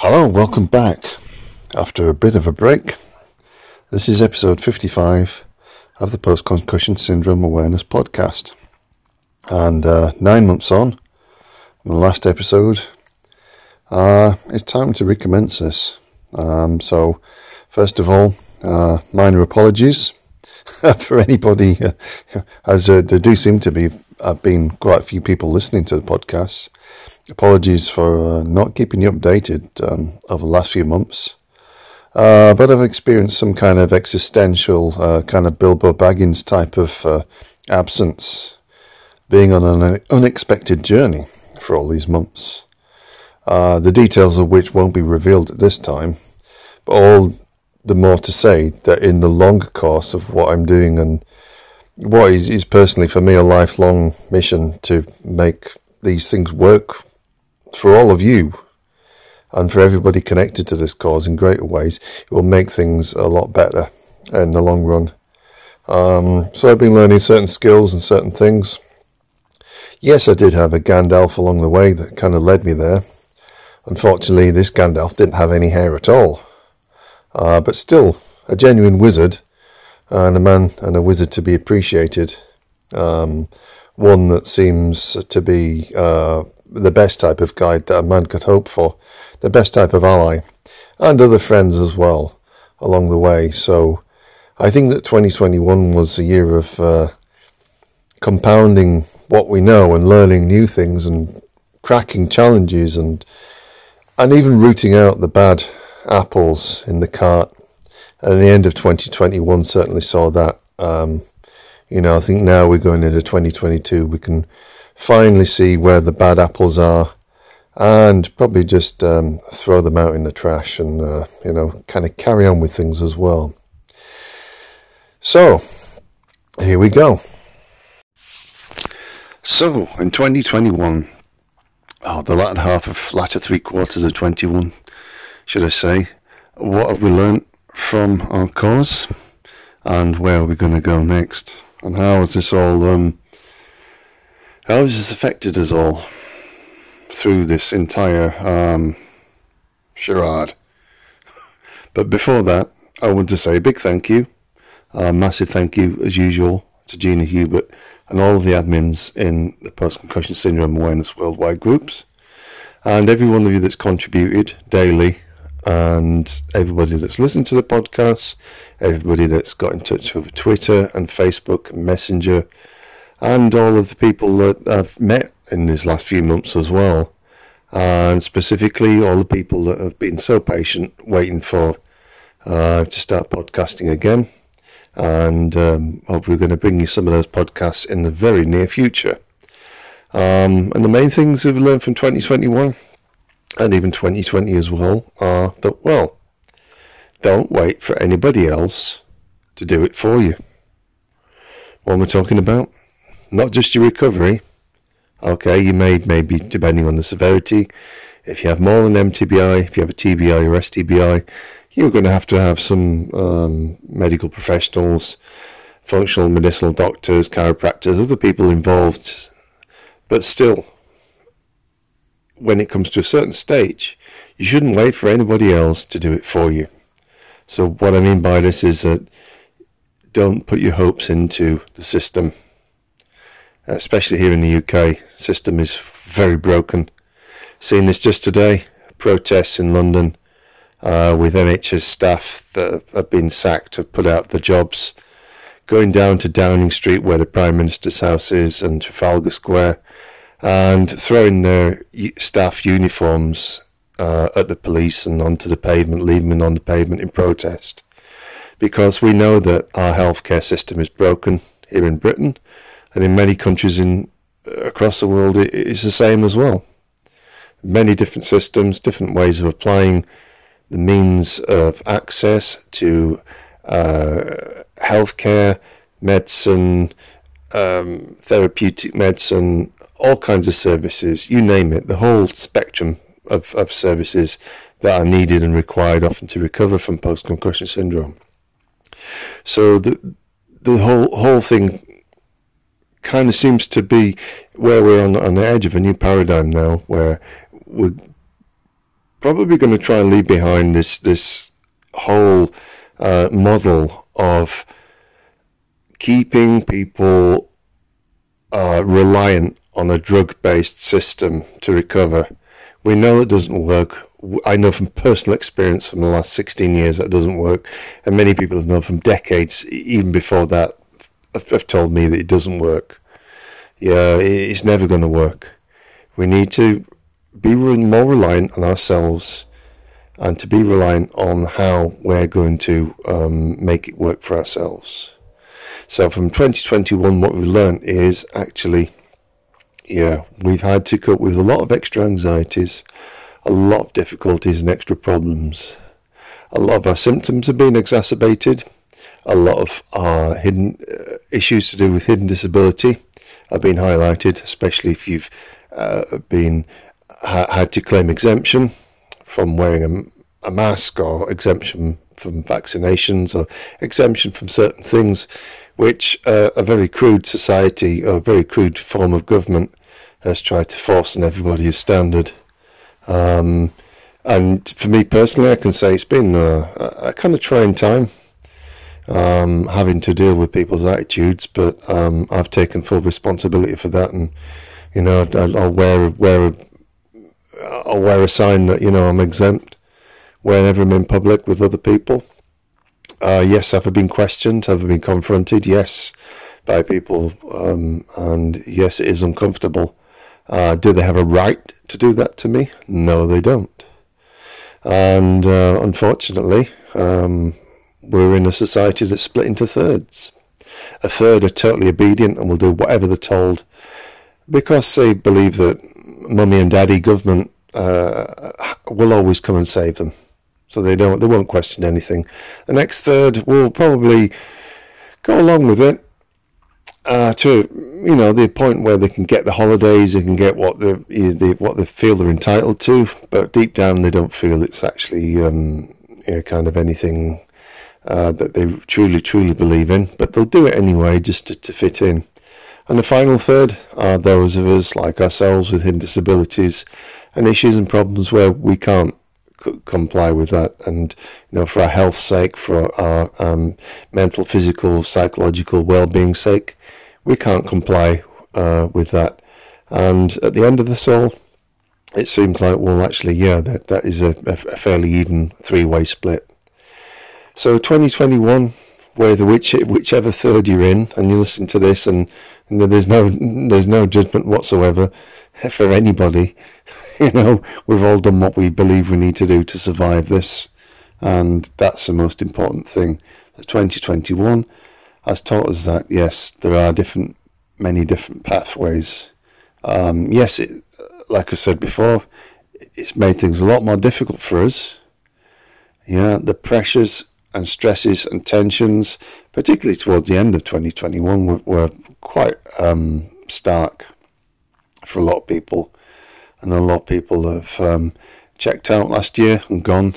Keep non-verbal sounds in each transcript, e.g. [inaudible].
Hello, welcome back. After a bit of a break, this is episode 55 of the Post Concussion Syndrome Awareness Podcast. And uh, nine months on, the last episode, uh, it's time to recommence this. Um, so, first of all, uh, minor apologies [laughs] for anybody, uh, as uh, there do seem to be have been quite a few people listening to the podcast. Apologies for uh, not keeping you updated um, over the last few months. Uh, but I've experienced some kind of existential, uh, kind of Bilbo Baggins type of uh, absence, being on an unexpected journey for all these months. Uh, the details of which won't be revealed at this time, but all the more to say that in the longer course of what I'm doing and what is, is personally for me a lifelong mission to make these things work for all of you and for everybody connected to this cause in greater ways, it will make things a lot better in the long run. Um, so I've been learning certain skills and certain things. Yes, I did have a Gandalf along the way that kind of led me there. Unfortunately, this Gandalf didn't have any hair at all. Uh, but still, a genuine wizard, and a man and a wizard to be appreciated. Um, one that seems to be uh, the best type of guide that a man could hope for, the best type of ally, and other friends as well along the way. So I think that 2021 was a year of uh, compounding what we know and learning new things and cracking challenges and and even rooting out the bad apples in the cart. And the end of 2021 certainly saw that. Um, you know, I think now we're going into 2022, we can finally see where the bad apples are and probably just um, throw them out in the trash and, uh, you know, kind of carry on with things as well. So, here we go. So, in 2021, oh, the latter half of latter three quarters of 21, should I say, what have we learnt from our cause and where are we going to go next? And how has this all um, how has this affected us all through this entire um, charade? [laughs] But before that, I want to say a big thank you, a massive thank you as usual to Gina Hubert and all of the admins in the Post Concussion Syndrome Awareness Worldwide groups, and every one of you that's contributed daily, and everybody that's listened to the podcast, everybody that's got in touch over Twitter and Facebook Messenger and all of the people that I've met in these last few months as well. And specifically, all the people that have been so patient waiting for uh, to start podcasting again. And um, hope we're going to bring you some of those podcasts in the very near future. Um, and the main things we've learned from 2021 and even 2020 as well are that, well, don't wait for anybody else to do it for you. What we're talking about? Not just your recovery. Okay, you may, maybe depending on the severity, if you have more than MTBI, if you have a TBI or STBI, you're going to have to have some um, medical professionals, functional medicinal doctors, chiropractors, other people involved. But still, when it comes to a certain stage, you shouldn't wait for anybody else to do it for you. So, what I mean by this is that don't put your hopes into the system especially here in the UK. System is very broken. Seen this just today. Protests in London uh, with NHS staff that have been sacked have put out the jobs. Going down to Downing Street where the Prime Minister's house is and Trafalgar Square and throwing their staff uniforms uh, at the police and onto the pavement, leaving them on the pavement in protest. Because we know that our healthcare system is broken here in Britain and in many countries in across the world it is the same as well. Many different systems, different ways of applying the means of access to uh, healthcare, medicine, um, therapeutic medicine, all kinds of services, you name it, the whole spectrum of, of services that are needed and required often to recover from post concussion syndrome. So the the whole whole thing kind of seems to be where we're on, on the edge of a new paradigm now, where we're probably going to try and leave behind this this whole uh, model of keeping people uh, reliant on a drug-based system to recover. We know it doesn't work. I know from personal experience from the last 16 years that doesn't work, and many people have known from decades, even before that, have told me that it doesn't work. Yeah, it's never going to work. We need to be more reliant on ourselves and to be reliant on how we're going to um, make it work for ourselves. So from 2021, what we've learned is actually, yeah, we've had to cope with a lot of extra anxieties, a lot of difficulties and extra problems. A lot of our symptoms have been exacerbated. A lot of our hidden uh, issues to do with hidden disability have been highlighted, especially if you've uh, been ha- had to claim exemption from wearing a, a mask or exemption from vaccinations or exemption from certain things, which uh, a very crude society or a very crude form of government has tried to force on everybody as standard. Um, and for me personally, I can say it's been a, a kind of trying time um, having to deal with people's attitudes, but um, I've taken full responsibility for that, and you know, I'll, wear wear I'll wear a sign that you know I'm exempt whenever I'm in public with other people. Uh, yes, have I been questioned? Have I been confronted? Yes, by people, um, and yes, it is uncomfortable. Uh, do they have a right to do that to me? No, they don't. And uh, unfortunately, um, we're in a society that's split into thirds. A third are totally obedient and will do whatever they're told because they believe that mummy and daddy government uh, will always come and save them. So they don't, they won't question anything. The next third will probably go along with it uh, to, you know, the point where they can get the holidays, they can get what they, they what they feel they're entitled to, but deep down they don't feel it's actually um, you know, kind of anything uh, that they truly, truly believe in. But they'll do it anyway, just to, to fit in. And the final third are those of us like ourselves with disabilities and issues and problems where we can't c- comply with that. And, you know, for our health's sake, for our um, mental, physical, psychological well-being's sake, we can't comply uh, with that. And at the end of this all, it seems like, well, actually, yeah, that, that is a, a fairly even three-way split. So 2021, whether which, whichever third you're in, and you listen to this and and there's no there's no judgment whatsoever for anybody. [laughs] You know, we've all done what we believe we need to do to survive this, and that's the most important thing. The 2021 has taught us that yes, there are different, many different pathways. Um, yes, it, like I said before, it's made things a lot more difficult for us. Yeah, the pressures and stresses and tensions, particularly towards the end of 2021, were, were quite um, stark for a lot of people. And a lot of people have um, checked out last year and gone.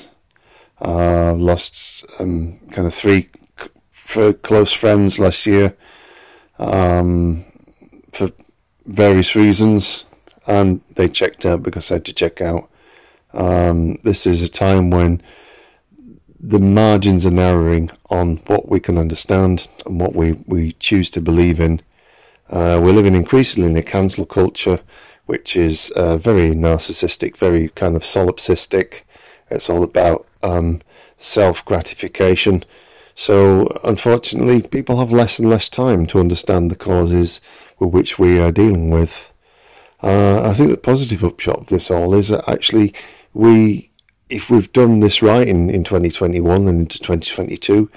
Uh, lost um, kind of three c- close friends last year um, for various reasons, and they checked out because they had to check out. Um, this is a time when the margins are narrowing on what we can understand and what we, we choose to believe in. Uh, we're living increasingly in a cancel culture, which is uh, very narcissistic, very kind of solipsistic. It's all about um, self gratification. So, unfortunately, people have less and less time to understand the causes with which we are dealing with. Uh, I think the positive upshot of this all is that actually we if we've done this right in, in 2021 and into 2022,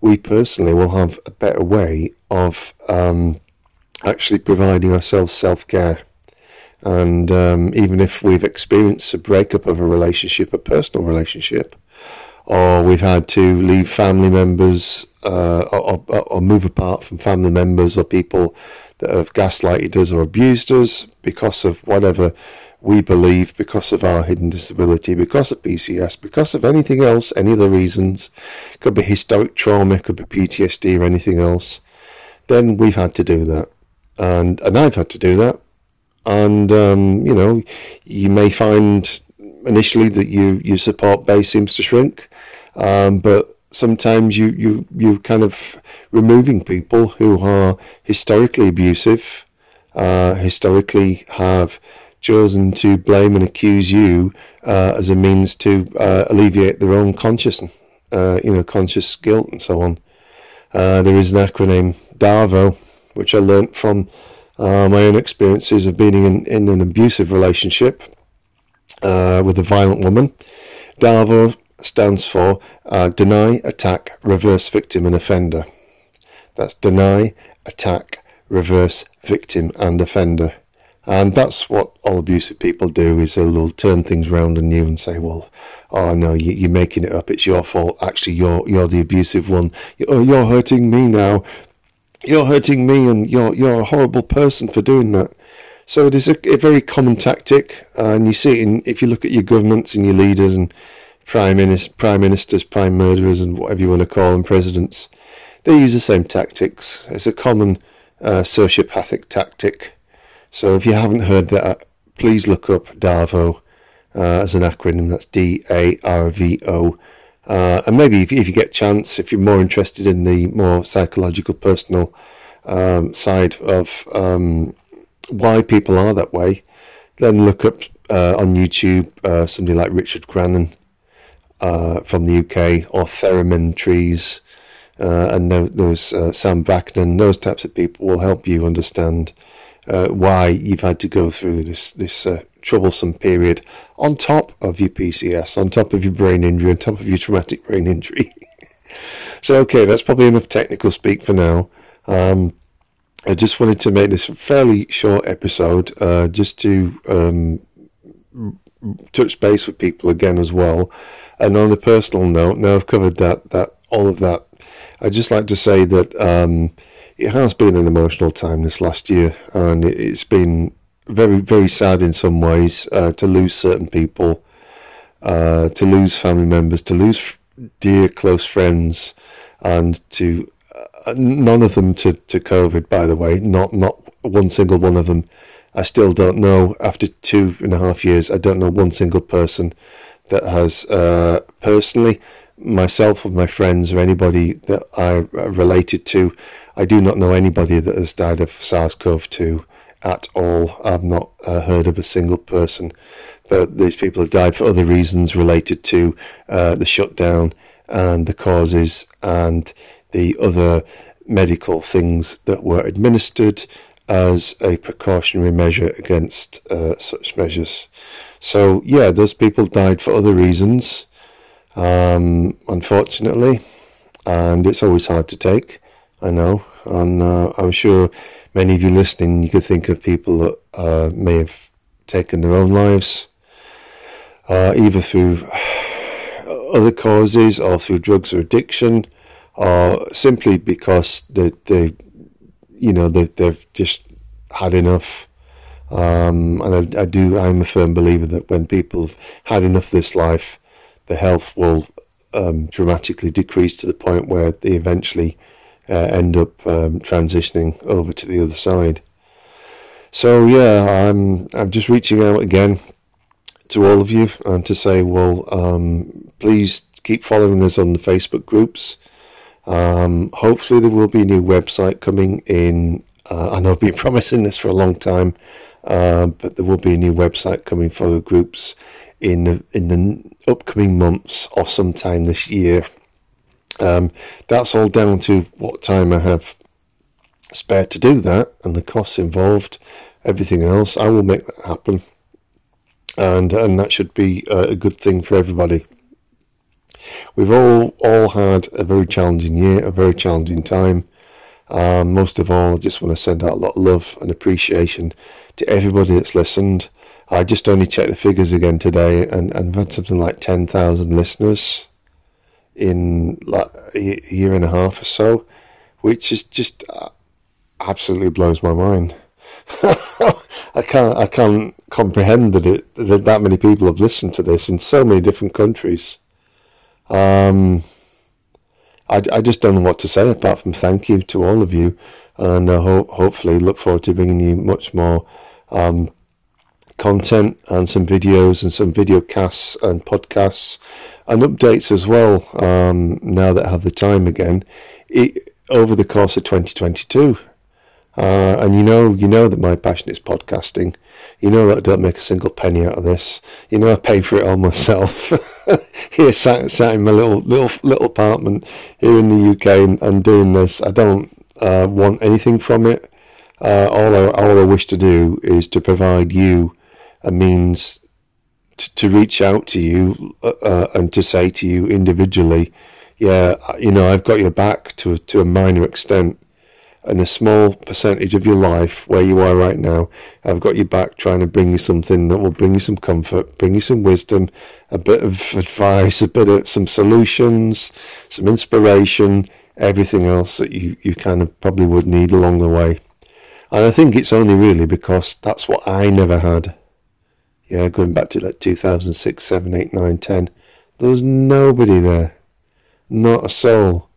we personally will have a better way of um, actually providing ourselves self care. And um, even if we've experienced a breakup of a relationship, a personal relationship, or we've had to leave family members uh, or, or, or, move apart from family members or people that have gaslighted us or abused us because of whatever we believe because of our hidden disability, because of PCS, because of anything else, any other reasons, could be historic trauma, could be PTSD or anything else, then we've had to do that. And, and I've had to do that. And, um, you know, you may find initially that you your support base seems to shrink, um, but sometimes you you you kind of removing people who are historically abusive, uh, historically have chosen to blame and accuse you uh, as a means to uh, alleviate their own conscious, uh, you know, conscious guilt and so on. Uh, there is an acronym DARVO, which I learnt from uh, my own experiences of being in, in an abusive relationship uh, with a violent woman. DARVO stands for Deny, Attack, Reverse Victim and Offender. That's Deny, Attack, Reverse Victim and Offender. And that's what all abusive people do is they'll turn things round on you and say, well, oh no, you, are making it up. It's your fault. Actually, you're, you're the abusive one. Oh, you're hurting me now. You're hurting me and you're, you're a horrible person for doing that. So it is a, a very common tactic. and you see it in, if you look at your governments and your leaders and prime, minister, prime ministers, prime murderers and whatever you want to call them, presidents, they use the same tactics. It's a common uh, sociopathic tactic so if you haven't heard that, please look up DARVO uh, as an acronym. That's D A R V O. Uh, and maybe if, if, you get a chance, if you're more interested in the more psychological, personal um, side of um, why people are that way, then look up uh, on YouTube uh, somebody like Richard Grannon uh, from the UK or Theramin Trees. Uh, and those Sam Vaknin, those types of people will help you understand uh, why you've had to go through this this uh, troublesome period on top of your PCS, on top of your brain injury, on top of your traumatic brain injury. [laughs] so, okay, that's probably enough technical speak for now. Um, I just wanted to make this a fairly short episode uh, just to um, touch base with people again as well. And on a personal note, now I've covered that, that all of that, I'd just like to say that um, it has been an emotional time this last year, and it's been very, very sad in some ways uh, to lose certain people, uh, to lose family members, to lose dear close friends, and to uh, none of them to, to COVID. By the way, not not one single one of them. I still don't know. After two and a half years, I don't know one single person that has uh, personally myself or my friends or anybody that I related to I do not know anybody that has died of SARS-CoV-2 at all. I've not uh, heard of a single person, but these people have died for other reasons related to uh, the shutdown and the causes and the other medical things that were administered as a precautionary measure against uh, such measures. So yeah, those people died for other reasons, um, unfortunately, and it's always hard to take. I know, and uh, I'm sure many of you listening, you could think of people that uh, may have taken their own lives, uh, either through other causes or through drugs or addiction, or simply because they, they you know, they, they've just had enough. Um, and I, I, do, I'm a firm believer that when people have had enough of this life, the health will um, dramatically decrease to the point where they eventually uh, end up um, transitioning over to the other side. So yeah, I'm I'm just reaching out again to all of you and to say, well, um, please keep following us on the Facebook groups. Um, hopefully, there will be a new website coming in. Uh, I know I've been [laughs] promising this for a long time, uh, but there will be a new website coming for the groups in the in the upcoming months or sometime this year. Um, that's all down to what time I have spare to do that and the costs involved. Everything else, I will make that happen, and and that should be a good thing for everybody. We've all all had a very challenging year, a very challenging time. Um, most of all, I just want to send out a lot of love and appreciation to everybody that's listened. I just only checked the figures again today, and, and I've had something like 10,000 listeners in like a year and a half or so, which is just uh, absolutely blows my mind. [laughs] I can't I can't comprehend that it that that many people have listened to this in so many different countries. Um, I, I just don't know what to say apart from thank you to all of you, and uh, ho- hopefully look forward to bringing you much more um, content and some videos and some video casts and podcasts and updates as well. Um, now that I have the time again, it, over the course of 2022. Uh, and you know, you know that my passion is podcasting. You know that I don't make a single penny out of this. You know I pay for it all myself. [laughs] here, sat, sat in my little little little apartment here in the UK, and, and doing this. I don't uh, want anything from it. Uh, all I all I wish to do is to provide you a means to, to reach out to you uh, uh, and to say to you individually, yeah, you know, I've got your back to to a minor extent and a small percentage of your life where you are right now. I've got your back trying to bring you something that will bring you some comfort, bring you some wisdom, a bit of advice, a bit of some solutions, some inspiration, everything else that you, you kind of probably would need along the way. And I think it's only really because that's what I never had. Yeah, going back to like 2006, 7, 8, 9, 10. There was nobody there. Not a soul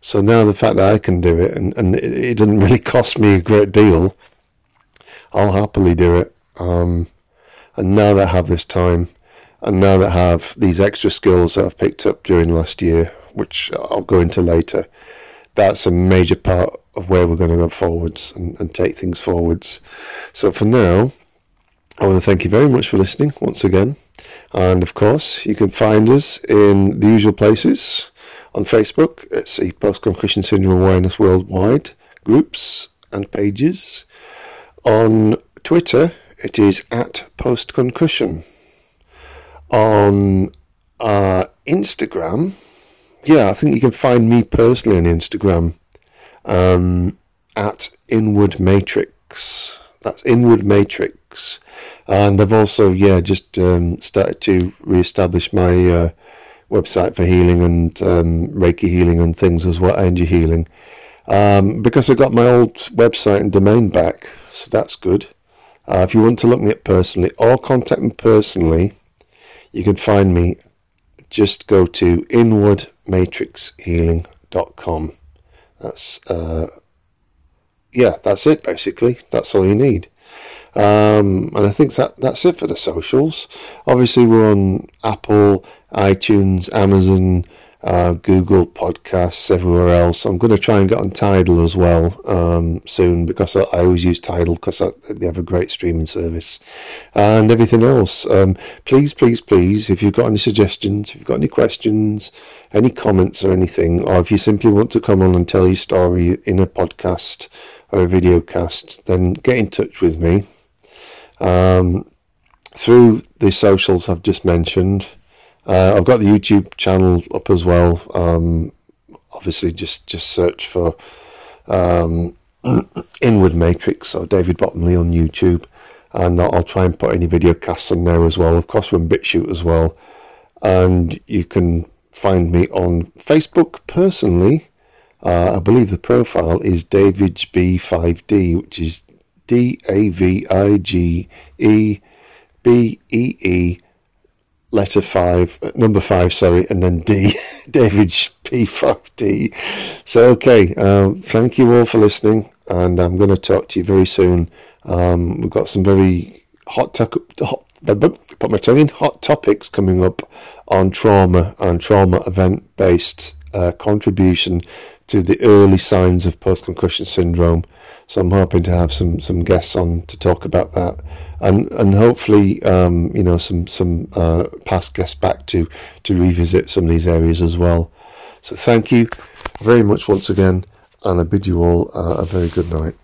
so now the fact that I can do it and, and it, it doesn't really [laughs] cost me a great deal, I'll happily do it. Um, and now that I have this time, and now that I have these extra skills that I've picked up during last year, which I'll go into later, that's a major part of where we're going to go forwards and, and take things forwards. So for now, I want to thank you very much for listening once again. And of course, you can find us in the usual places on Facebook, it's the Post Concussion Syndrome Awareness Worldwide groups and pages. On Twitter, it is at Post Concussion. On uh, Instagram, yeah, I think you can find me personally on Instagram um, at Inward Matrix. That's Inward Matrix. And I've also, yeah, just um, started to re-establish my uh, website for healing and um, Reiki healing and things as well, energy healing, um, because I got my old website and domain back, so that's good. Uh, if you want to look me up personally or contact me personally, you can find me. Just go to inwardmatrixhealing.com. That's uh, yeah, that's it basically. That's all you need. Um, and I think that that's it for the socials. Obviously, we're on Apple, iTunes, Amazon, uh, Google Podcasts, everywhere else. I'm going to try and get on Tidal as well um, soon because I, I, always use Tidal because they have a great streaming service and everything else. Um, please, please, please, if you've got any suggestions, if you've got any questions, any comments or anything, or if you simply want to come on and tell your story in a podcast or a video cast, then get in touch with me. Um, through the socials I've just mentioned, uh, I've got the YouTube channel up as well. Um, obviously, just just search for um, [clears throat] Inward Matrix or David Bottomley on YouTube, and I'll try and put any video casts on there as well. Of course, we're on BitChute as well, and you can find me on Facebook personally. Uh, I believe the profile is David's B5D, which is D A V I G E B E E letter five, uh, number five, sorry, and then D, [laughs] David P5D. So, okay, um, thank you all for listening, and I'm going to talk to you very soon. Um, we've got some very hot, to- hot put my tongue in, hot topics coming up on trauma and trauma event based uh, contribution to the early signs of post concussion syndrome. So I'm hoping to have some some guests on to talk about that, and and hopefully um, you know some some uh, past guests back to to revisit some of these areas as well. So thank you very much once again, and I bid you all uh, a very good night.